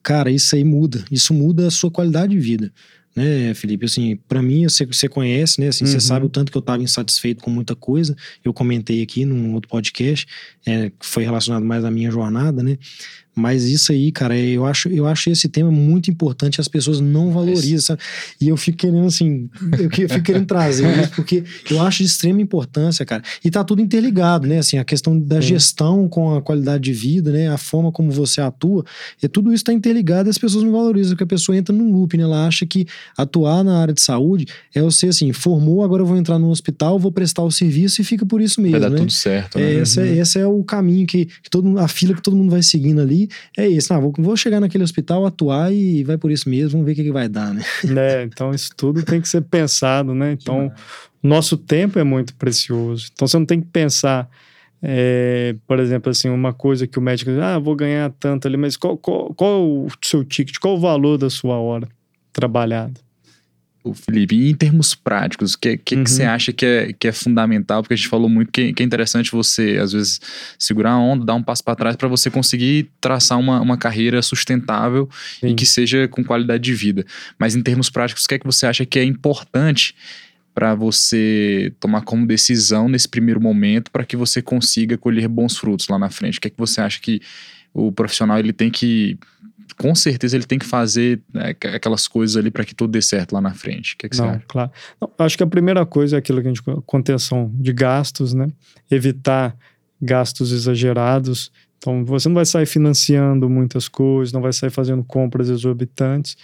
cara, isso aí muda, isso muda a sua qualidade de vida né, Felipe? Assim, para mim, você, você conhece, né? Assim, uhum. Você sabe o tanto que eu estava insatisfeito com muita coisa. Eu comentei aqui num outro podcast, é, que foi relacionado mais à minha jornada, né? Mas isso aí, cara, é, eu acho, eu acho esse tema muito importante, as pessoas não valorizam, sabe? E eu fico querendo, assim, eu fico querendo trazer isso, porque eu acho de extrema importância, cara. E tá tudo interligado, né? Assim, a questão da gestão com a qualidade de vida, né? A forma como você atua, e tudo isso tá interligado e as pessoas não valorizam, porque a pessoa entra num loop, né? Ela acha que atuar na área de saúde é você, assim, formou, agora eu vou entrar no hospital, vou prestar o serviço e fica por isso mesmo, Vai dar né? tudo certo, né? É, esse, é, uhum. esse é o caminho que, que todo, a fila que todo mundo vai seguindo ali é isso. Ah, vou, vou chegar naquele hospital, atuar e vai por isso mesmo, vamos ver o que, que vai dar, né? É, então isso tudo tem que ser pensado, né? Então, nosso tempo é muito precioso. Então, você não tem que pensar, é, por exemplo, assim, uma coisa que o médico diz, ah, vou ganhar tanto ali, mas qual, qual, qual o seu ticket, qual o valor da sua hora trabalhada? Felipe, em termos práticos, o que, que, uhum. que, você acha que é, que é fundamental? Porque a gente falou muito que, que é interessante você, às vezes, segurar a onda, dar um passo para trás para você conseguir traçar uma, uma carreira sustentável Sim. e que seja com qualidade de vida. Mas em termos práticos, o que é que você acha que é importante para você tomar como decisão nesse primeiro momento para que você consiga colher bons frutos lá na frente? O que é que você acha que o profissional ele tem que com certeza ele tem que fazer né, aquelas coisas ali para que tudo dê certo lá na frente. O que, é que Não, você acha? Claro. Não, acho que a primeira coisa é aquilo que a gente contenção de gastos, né? Evitar gastos exagerados. Então, você não vai sair financiando muitas coisas, não vai sair fazendo compras exorbitantes,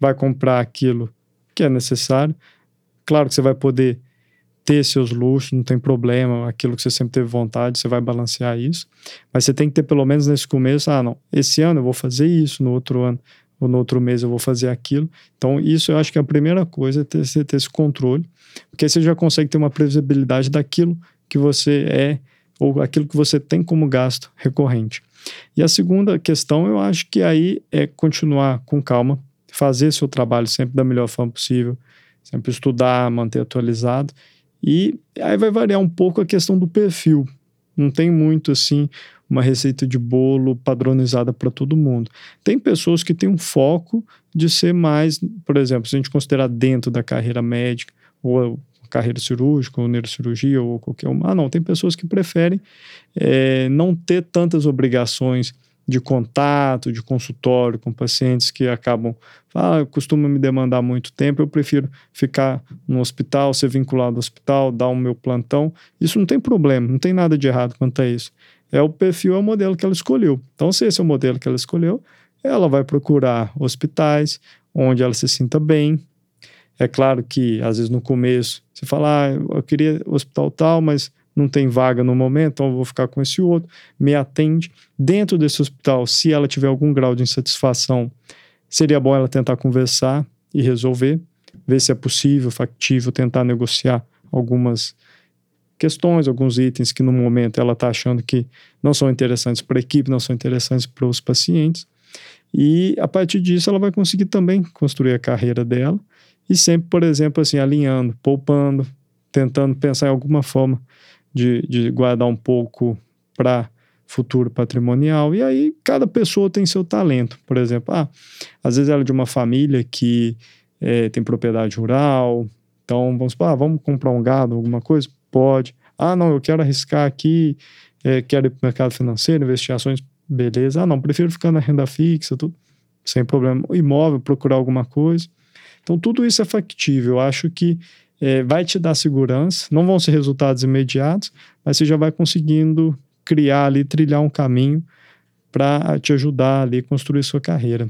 vai comprar aquilo que é necessário. Claro que você vai poder ter seus luxos, não tem problema, aquilo que você sempre teve vontade, você vai balancear isso. Mas você tem que ter pelo menos nesse começo, ah, não, esse ano eu vou fazer isso, no outro ano ou no outro mês eu vou fazer aquilo. Então, isso eu acho que é a primeira coisa é ter, ter esse controle, porque você já consegue ter uma previsibilidade daquilo que você é ou aquilo que você tem como gasto recorrente. E a segunda questão, eu acho que aí é continuar com calma, fazer seu trabalho sempre da melhor forma possível, sempre estudar, manter atualizado e aí vai variar um pouco a questão do perfil. Não tem muito assim uma receita de bolo padronizada para todo mundo. Tem pessoas que têm um foco de ser mais, por exemplo, se a gente considerar dentro da carreira médica ou carreira cirúrgica ou neurocirurgia ou qualquer uma. Ah, não, tem pessoas que preferem é, não ter tantas obrigações de contato, de consultório com pacientes que acabam, ah, costuma me demandar muito tempo, eu prefiro ficar no hospital, ser vinculado ao hospital, dar o meu plantão. Isso não tem problema, não tem nada de errado quanto a isso. É o perfil, é o modelo que ela escolheu. Então, se esse é o modelo que ela escolheu, ela vai procurar hospitais onde ela se sinta bem. É claro que, às vezes, no começo, você fala, ah, eu queria hospital tal, mas não tem vaga no momento, então eu vou ficar com esse outro, me atende. Dentro desse hospital, se ela tiver algum grau de insatisfação, seria bom ela tentar conversar e resolver, ver se é possível, factível, tentar negociar algumas questões, alguns itens que no momento ela está achando que não são interessantes para a equipe, não são interessantes para os pacientes. E a partir disso ela vai conseguir também construir a carreira dela e sempre, por exemplo, assim, alinhando, poupando, tentando pensar em alguma forma de, de guardar um pouco para futuro patrimonial. E aí cada pessoa tem seu talento. Por exemplo, ah, às vezes ela é de uma família que é, tem propriedade rural, então vamos, ah, vamos comprar um gado, alguma coisa? Pode. Ah, não, eu quero arriscar aqui, é, quero ir para o mercado financeiro, investir ações, beleza. Ah, não, prefiro ficar na renda fixa, tudo, sem problema. Imóvel, procurar alguma coisa. Então, tudo isso é factível. Eu acho que é, vai te dar segurança, não vão ser resultados imediatos, mas você já vai conseguindo criar ali, trilhar um caminho para te ajudar ali a construir sua carreira.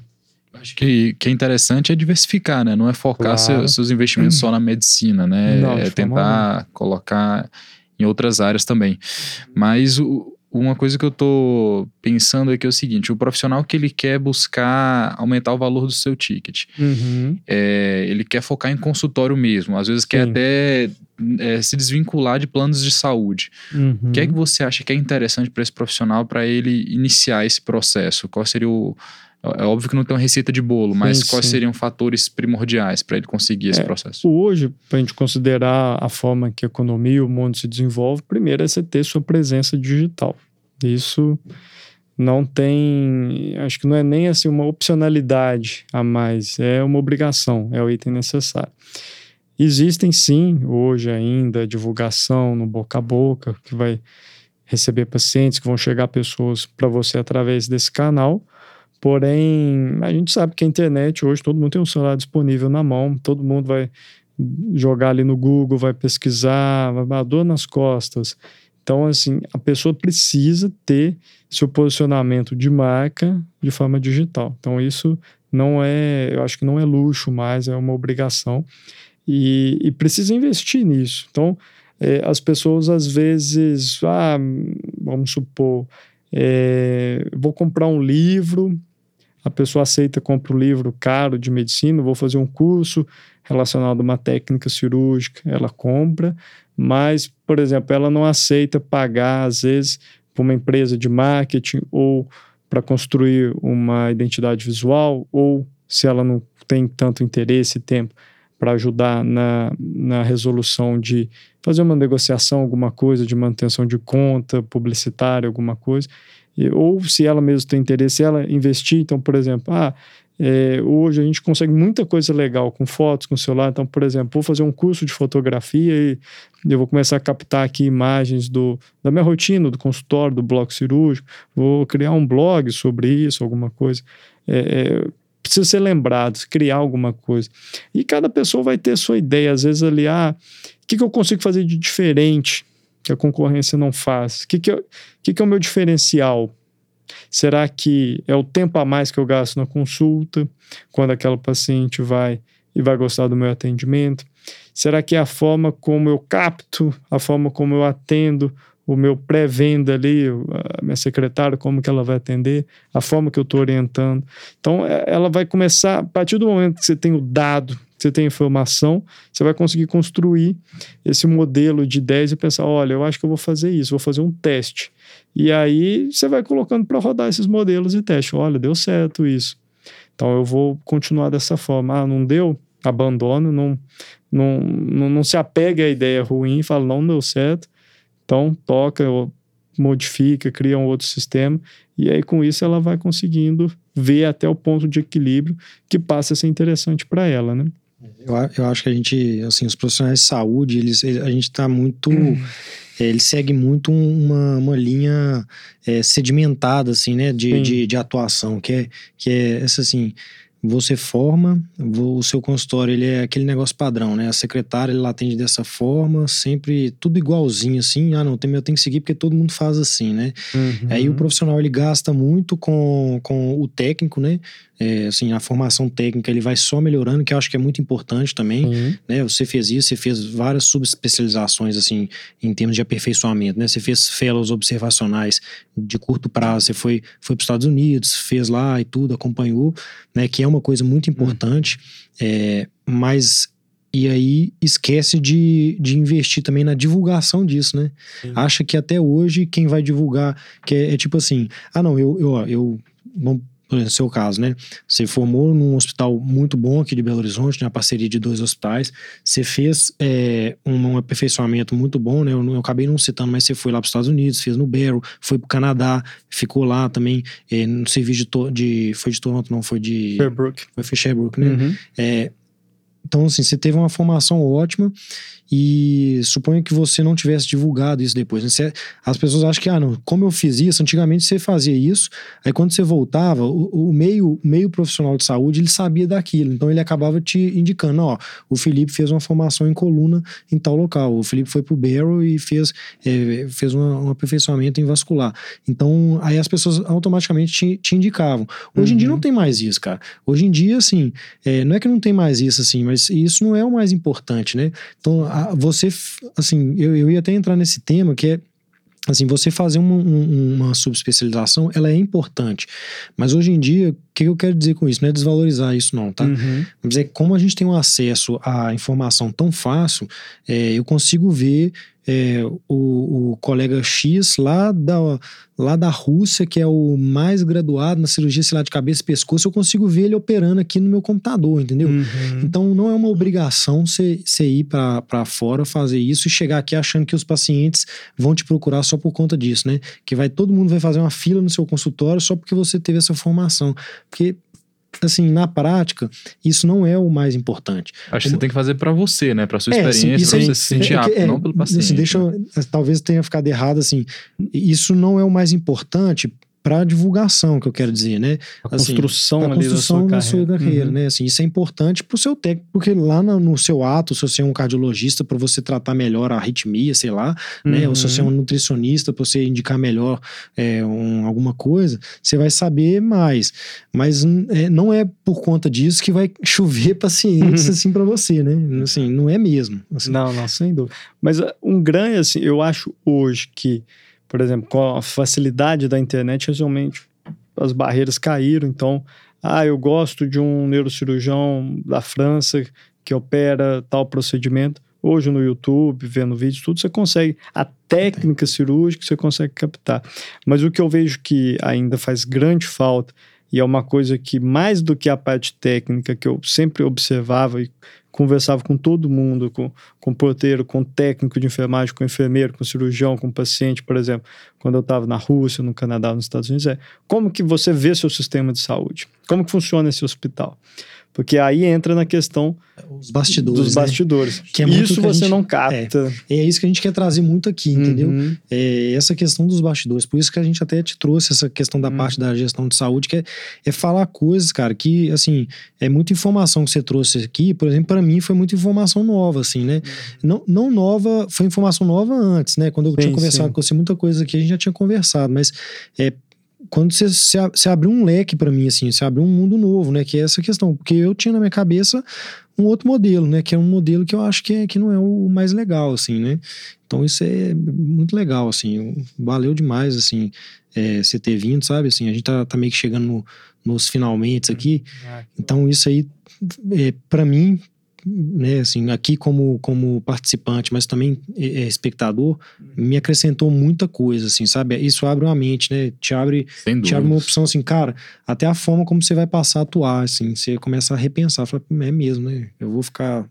Acho que, que é interessante é diversificar, né? Não é focar claro. seus, seus investimentos só na medicina, né? Não, é tentar colocar em outras áreas também. Mas o, uma coisa que eu tô pensando é que é o seguinte: o profissional que ele quer buscar aumentar o valor do seu ticket, uhum. é, ele quer focar em consultório mesmo, às vezes Sim. quer até é, se desvincular de planos de saúde. Uhum. O que é que você acha que é interessante para esse profissional para ele iniciar esse processo? Qual seria o. É óbvio que não tem uma receita de bolo, mas sim, quais sim. seriam fatores primordiais para ele conseguir esse é, processo? Hoje, para a gente considerar a forma que a economia e o mundo se desenvolve, primeiro é você ter sua presença digital. Isso não tem, acho que não é nem assim uma opcionalidade a mais, é uma obrigação, é o item necessário. Existem sim, hoje ainda, divulgação no boca a boca, que vai receber pacientes, que vão chegar pessoas para você através desse canal. Porém, a gente sabe que a internet hoje todo mundo tem um celular disponível na mão, todo mundo vai jogar ali no Google, vai pesquisar, vai dar dor nas costas. Então, assim, a pessoa precisa ter seu posicionamento de marca de forma digital. Então, isso não é, eu acho que não é luxo mais, é uma obrigação e, e precisa investir nisso. Então, é, as pessoas às vezes, ah, vamos supor, é, vou comprar um livro, a pessoa aceita, compra um livro caro de medicina, vou fazer um curso relacionado a uma técnica cirúrgica, ela compra, mas, por exemplo, ela não aceita pagar, às vezes, para uma empresa de marketing ou para construir uma identidade visual, ou se ela não tem tanto interesse e tempo para ajudar na, na resolução de fazer uma negociação, alguma coisa, de manutenção de conta publicitária, alguma coisa, ou se ela mesmo tem interesse, ela investir, então, por exemplo, ah, é, hoje a gente consegue muita coisa legal com fotos, com celular. Então, por exemplo, vou fazer um curso de fotografia e eu vou começar a captar aqui imagens do, da minha rotina, do consultório, do bloco cirúrgico. Vou criar um blog sobre isso, alguma coisa. É, é, precisa ser lembrado, criar alguma coisa. E cada pessoa vai ter sua ideia. Às vezes ali, ah, o que, que eu consigo fazer de diferente que a concorrência não faz? O que, que, que, que é o meu diferencial? Será que é o tempo a mais que eu gasto na consulta, quando aquela paciente vai e vai gostar do meu atendimento? Será que é a forma como eu capto, a forma como eu atendo o meu pré-venda ali, a minha secretária, como que ela vai atender, a forma que eu estou orientando. Então, é, ela vai começar, a partir do momento que você tem o dado, você tem informação, você vai conseguir construir esse modelo de 10 e pensar, olha, eu acho que eu vou fazer isso, vou fazer um teste. E aí você vai colocando para rodar esses modelos de teste. Olha, deu certo isso. Então eu vou continuar dessa forma. Ah, não deu? Abandono, não, não, não, não se apega à ideia ruim, fala, não deu certo então, toca, modifica, cria um outro sistema, e aí com isso ela vai conseguindo ver até o ponto de equilíbrio que passa a ser interessante para ela, né? Eu, eu acho que a gente, assim, os profissionais de saúde, eles, a gente está muito. Hum. Ele segue muito uma, uma linha é, sedimentada, assim, né, de, de, de, atuação, que é, que é essa, assim, você forma, o seu consultório ele é aquele negócio padrão, né? A secretária ele atende dessa forma, sempre tudo igualzinho assim. Ah, não, eu tenho que seguir porque todo mundo faz assim, né? Uhum. Aí o profissional ele gasta muito com, com o técnico, né? É, assim, a formação técnica ele vai só melhorando, que eu acho que é muito importante também, Uhum. né? Você fez isso, você fez várias subespecializações, assim, em termos de aperfeiçoamento, né? Você fez fellows observacionais de curto prazo, você foi, foi para os Estados Unidos, fez lá e tudo, acompanhou, né? Que é uma coisa muito importante, é, mas... E aí esquece de, de investir também na divulgação disso, né? Acha que até hoje quem vai divulgar, que é, é tipo assim, ah não, eu, eu, eu vamos por exemplo, seu caso, né? Você formou num hospital muito bom aqui de Belo Horizonte, na parceria de dois hospitais. Você fez é, um, um aperfeiçoamento muito bom, né? Eu, eu acabei não citando, mas você foi lá para os Estados Unidos, fez no Barrow, foi para o Canadá, ficou lá também é, no serviço de, de. Foi de Toronto, não, foi de. Sherbrooke. Foi em Sherbrooke, né? Uhum. É, então, assim, você teve uma formação ótima e suponho que você não tivesse divulgado isso depois. né? Você- as pessoas acham que, ah, não, como eu fiz isso, antigamente você fazia isso, aí quando você voltava, o, o meio, meio profissional de saúde, ele sabia daquilo, então ele acabava te indicando, ó, o Felipe fez uma formação em coluna em tal local, o Felipe foi pro Barrow e fez, é, fez uma- um aperfeiçoamento em vascular. Então, aí as pessoas automaticamente te, te indicavam. Hoje em dia Uhum. não tem mais isso, cara. Hoje em dia, assim, é, não é que não tem mais isso, assim, mas isso não é o mais importante, né? Então, a- você, assim, eu, eu ia até entrar nesse tema que é. Assim, você fazer uma, um- uma subespecialização, ela é importante. Mas hoje em dia, o que eu quero dizer com isso? Não é desvalorizar isso, não, tá? Uhum. Mas é como a gente tem um acesso à informação tão fácil, é, eu consigo ver é, o, o colega X lá da, lá da Rússia, que é o mais graduado na cirurgia, sei lá, de cabeça e pescoço, eu consigo ver ele operando aqui no meu computador, entendeu? Uhum. Então não é uma obrigação você ir para fora fazer isso e chegar aqui achando que os pacientes vão te procurar só por conta disso, né? Que vai todo mundo vai fazer uma fila no seu consultório só porque você teve essa formação. Porque assim, na prática, isso não é o mais importante. Acho que você tem que fazer pra você, né? Pra sua É, experiência, isso você aí- se sentir é que- apto, é, não pelo assim, paciente. deixa né? eu- talvez tenha ficado errado assim. Isso não é o mais importante para divulgação que eu quero dizer, né? A assim, construção a construção da sua sua carreira. carreira, Uhum. né? Assim, isso é importante para o seu técnico, porque lá no, no seu ato, se você é um cardiologista, para você tratar melhor a arritmia, sei lá, né? Ou se você é Uhum. um nutricionista, para você indicar melhor é, um- alguma coisa, você vai saber mais. Mas hum, é, não é por conta disso que vai chover pacientes assim para você, né? Assim, não é mesmo. assim. Não, não, sem dúvida. Mas uh, um grande, assim, eu acho hoje que, por exemplo, com a facilidade da internet, realmente as barreiras caíram. Então, ah, eu gosto de um neurocirurgião da França que opera tal procedimento. Hoje no YouTube, vendo vídeos, tudo, você consegue. A técnica cirúrgica você consegue captar. Mas o que eu vejo que ainda faz grande falta, e é uma coisa que, mais do que a parte técnica, que eu sempre observava e conversava com todo mundo, com, com porteiro, com técnico de enfermagem, com enfermeiro, com cirurgião, com paciente, por exemplo, quando eu estava na Rússia, no Canadá, nos Estados Unidos, é como que você vê seu sistema de saúde? Como que funciona esse hospital? Porque aí entra na questão Os bastidores. dos né? bastidores. Que é Isso que você gente- não capta. É isso que a gente quer trazer muito aqui, entendeu? Uhum. É essa questão dos bastidores. Por isso que a gente até te trouxe essa questão da Uhum. parte da gestão de saúde, que é, é falar coisas, cara, que, assim, é muita informação que você trouxe aqui. Por exemplo, para mim foi muita informação nova, assim, né? Não, não nova, foi informação nova antes, né? Quando eu Sim, tinha conversado sim. com você, muita coisa aqui a gente já tinha conversado, mas é, quando você, você, abriu um leque para mim, assim, você abriu um mundo novo, né? Que é essa questão. Porque eu tinha na minha cabeça um outro modelo, né? Que é um modelo que eu acho que, é, que não é o mais legal, assim, né? Então isso é muito legal, assim. Valeu demais, assim, é, você ter vindo, sabe? Assim, a gente tá, tá meio que chegando no- nos finalmente aqui. Então isso aí, é, para mim, né, assim, aqui como, como participante, mas também é, é, espectador, me acrescentou muita coisa, assim, sabe? Isso abre uma mente, né? Te abre, te abre uma opção, assim, cara, até a forma como você vai passar a atuar, assim, você começa a repensar, fala, é mesmo, né? Eu vou ficar...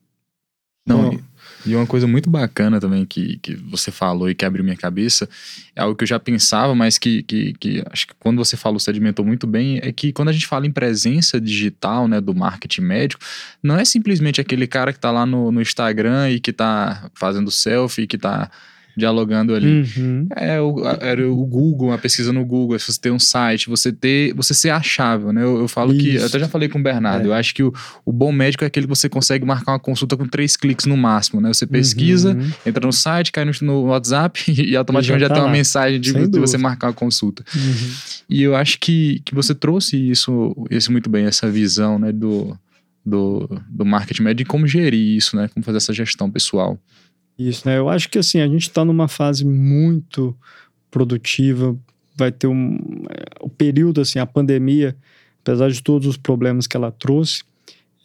Não, Ó. e- uma coisa muito bacana também que, que você falou e que abriu minha cabeça, é algo que eu já pensava, mas que, que, que acho que quando você falou, sedimentou muito bem, é que quando a gente fala em presença digital, né, do marketing médico, não é simplesmente aquele cara que tá lá no, no Instagram e que tá fazendo selfie, que tá dialogando ali. Uhum. É, o, a- era o Google, uma pesquisa no Google, você ter um site, você ter, você ser achável, né? Eu, eu falo que, eu Isso. até já falei com o Bernardo, É. eu acho que o, o bom médico é aquele que você consegue marcar uma consulta com três cliques no máximo, né? Você pesquisa, Uhum. entra no site, cai no, no WhatsApp e automaticamente já, tá tem uma lá. mensagem de, de você marcar uma consulta. Uhum. E eu acho que, que você trouxe isso, isso muito bem, essa visão, né, do, do, do marketing médio e como gerir isso, né? Como fazer essa gestão pessoal. Isso, né? Eu acho que assim, a gente está numa fase muito produtiva, vai ter um é, o período assim, a pandemia, apesar de todos os problemas que ela trouxe,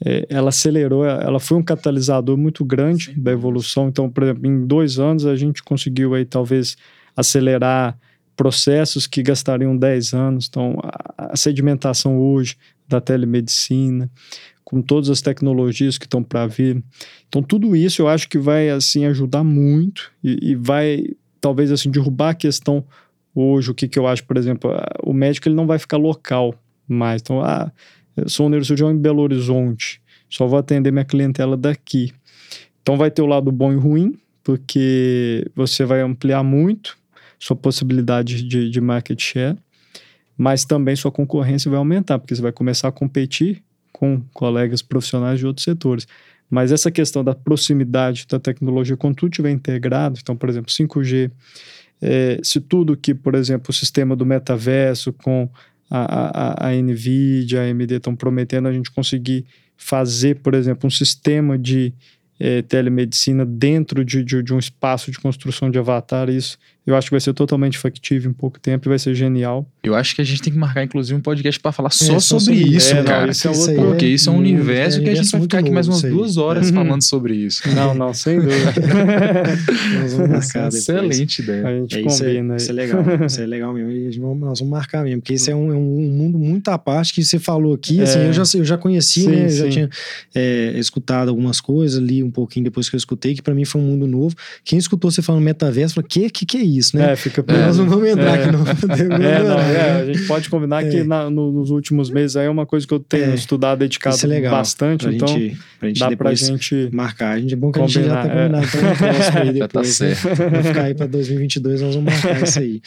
é, ela acelerou, ela foi um catalisador muito grande Sem da evolução. Então, por exemplo, em dois anos a gente conseguiu aí talvez acelerar processos que gastariam 10 anos. Então, a, a sedimentação hoje da telemedicina, com todas as tecnologias que estão para vir. Então, tudo isso eu acho que vai assim ajudar muito e, e vai talvez assim derrubar a questão hoje, o que, que eu acho, por exemplo, o médico ele não vai ficar local mais. Então, ah, sou um neurocirurgião em Belo Horizonte, só vou atender minha clientela daqui. Então, vai ter o lado bom e ruim, porque você vai ampliar muito sua possibilidade de, de market share, mas também sua concorrência vai aumentar, porque você vai começar a competir com colegas profissionais de outros setores. Mas essa questão da proximidade da tecnologia, quando tudo estiver integrado, então, por exemplo, 5G, eh, se tudo que, por exemplo, o sistema do metaverso com a, a, a NVIDIA, a AMD estão prometendo a gente conseguir fazer, por exemplo, um sistema de eh, telemedicina dentro de, de, de um espaço de construção de avatar, isso eu acho que vai ser totalmente factível em pouco tempo e vai ser genial. Eu acho que a gente tem que marcar, inclusive, um podcast para falar só, só sobre, sobre isso, É, não, cara. isso é Isso outro- Porque isso é um universo é que a gente vai ficar aqui mais umas duas horas Uhum. falando sobre isso. Não, não, sem dúvida. Nós vamos marcar depois. Excelente ideia. a gente É, isso, é, combina isso é legal, isso é legal mesmo. E vamos- nós vamos marcar mesmo, porque isso é um, é um mundo muito à parte que você falou aqui. Assim, É. eu, já, eu já conheci, Sim, né? Eu já tinha é, escutado algumas coisas, li um pouquinho depois que eu escutei, que pra mim foi um mundo novo. Quem escutou você falando metaverso, falou: que, que que é isso, né? É, fica Mas Nós não vamos entrar É. aqui, não. É, não, é, a gente pode combinar que É. na- no- nos últimos meses aí é uma coisa que eu tenho É. estudado, dedicado Isso é legal. bastante, Pra, então gente, pra gente dá pra gente. marcar. A gente, é bom que a gente já tá Combinar, é. combinado no próximo aí Já depois. tá né? certo. Vai ficar aí pra 2022, nós vamos marcar isso aí.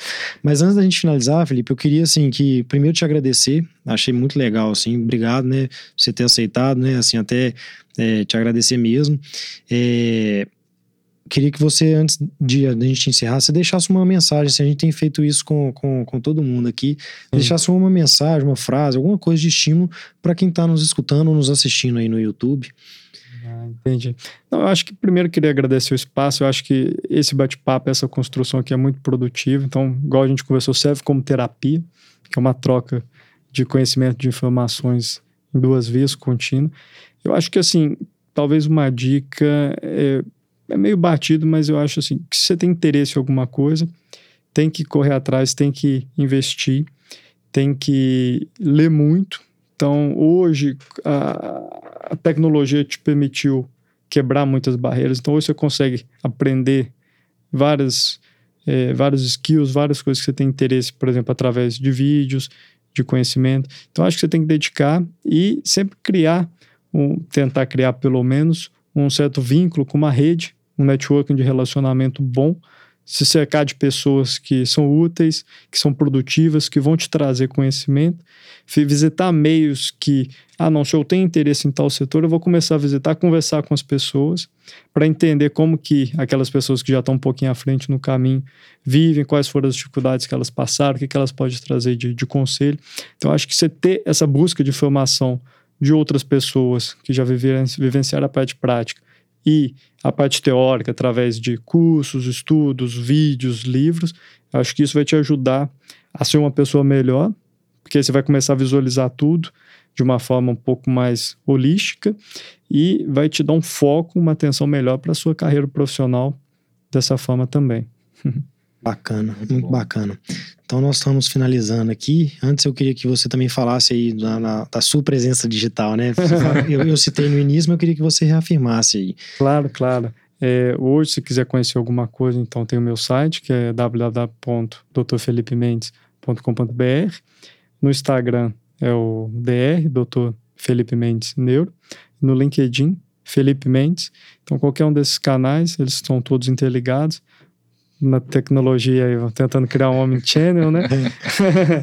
Mas antes da gente finalizar, Felipe, eu queria, assim, que primeiro te agradecer. Achei muito legal, assim, obrigado, né, por você ter aceitado, né, assim, até é, te agradecer mesmo. É, queria que você, antes de a gente encerrar, você deixasse uma mensagem, assim, a gente tem feito isso com, com, com todo mundo aqui, deixasse uma mensagem, uma frase, alguma coisa de estímulo para quem está nos escutando ou nos assistindo aí no YouTube. Ah, entendi. Não, eu acho que primeiro eu queria agradecer o espaço. Eu acho que esse bate-papo, essa construção aqui é muito produtiva. Então, igual a gente conversou, serve como terapia, que é uma troca de conhecimento, de informações em duas vias contínua. Eu acho que, assim, talvez uma dica é, é meio batido, mas eu acho assim, que se você tem interesse em alguma coisa, tem que correr atrás, tem que investir, tem que ler muito. Então, hoje, a, a tecnologia te permitiu quebrar muitas barreiras. Então, hoje você consegue aprender várias, eh, vários skills, várias coisas que você tem interesse, por exemplo, através de vídeos, de conhecimento. Então, acho que você tem que dedicar e sempre criar, um, tentar criar pelo menos um certo vínculo com uma rede, um networking de relacionamento bom, se cercar de pessoas que são úteis, que são produtivas, que vão te trazer conhecimento, visitar meios que, ah, não, se eu tenho interesse em tal setor, eu vou começar a visitar, conversar com as pessoas, para entender como que aquelas pessoas que já estão um pouquinho à frente no caminho vivem, quais foram as dificuldades que elas passaram, o que, que elas podem trazer de, de conselho. Então, acho que você ter essa busca de informação de outras pessoas que já vivenciaram a parte prática e a parte teórica através de cursos, estudos, vídeos, livros, acho que isso vai te ajudar a ser uma pessoa melhor, porque você vai começar a visualizar tudo de uma forma um pouco mais holística e vai te dar um foco, uma atenção melhor para a sua carreira profissional dessa forma também. Bacana, Muito muito, bacana. Então nós estamos finalizando aqui. Antes eu queria que você também falasse aí da, na- da sua presença digital, né? eu, eu citei no início, mas eu queria que você reafirmasse aí. Claro, claro. É, hoje, se quiser conhecer alguma coisa, então tem o meu site, que é www.drfelipemendes.com.br. No Instagram é o DR, Dr. Felipe Mendes Neuro. No LinkedIn, Felipe Mendes. Então, qualquer um desses canais, eles estão todos interligados. Na tecnologia aí, tentando criar um Omnichannel, né?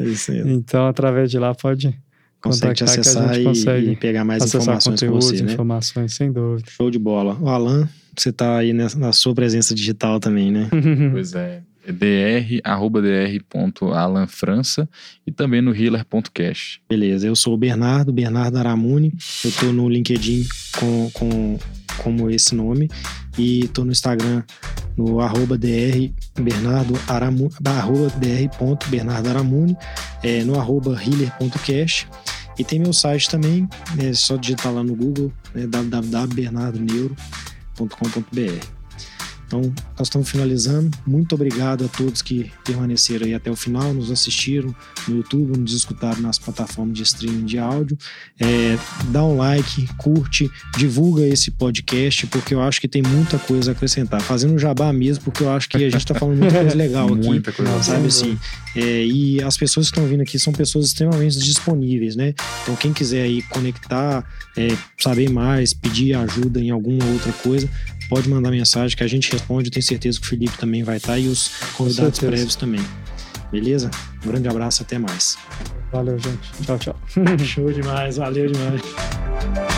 É isso aí. então, através de lá, pode Consegue te contactar que a acessar gente e, consegue e pegar mais informações com conteúdos, você, né? informações, sem dúvida. Show de bola. O Alan, você tá aí nessa- na sua presença digital também, né? Pois é. É dr, arroba dr.alanfrança e também no healer.cash. Beleza, eu sou o Bernardo, Bernardo Aramuni. Eu tô no LinkedIn com, com, como esse nome. E tô no Instagram no arroba dr Bernardo Aramu, arroba Aramuni, é, no arroba healer.cash. E tem meu site também, é só digitar lá no Google, é www.bernardoneuro.com.br. Então, nós estamos finalizando. Muito obrigado a todos que permaneceram aí até o final, nos assistiram no YouTube, nos escutaram nas plataformas de streaming de áudio. É, dá um like, curte, divulga esse podcast, porque eu acho que tem muita coisa a acrescentar. Fazendo um jabá mesmo, porque eu acho que a gente está falando muita coisa legal aqui. Muita coisa. Sabe assim? É, e as pessoas que estão vindo aqui são pessoas extremamente disponíveis, né? Então, quem quiser aí conectar, é, saber mais, pedir ajuda em alguma outra coisa, pode mandar mensagem que a gente responde. Tenho certeza que o Felipe também vai estar e os convidados prévios também. Beleza? Um grande abraço, até mais. Valeu, gente. Tchau, tchau. Show demais, valeu demais.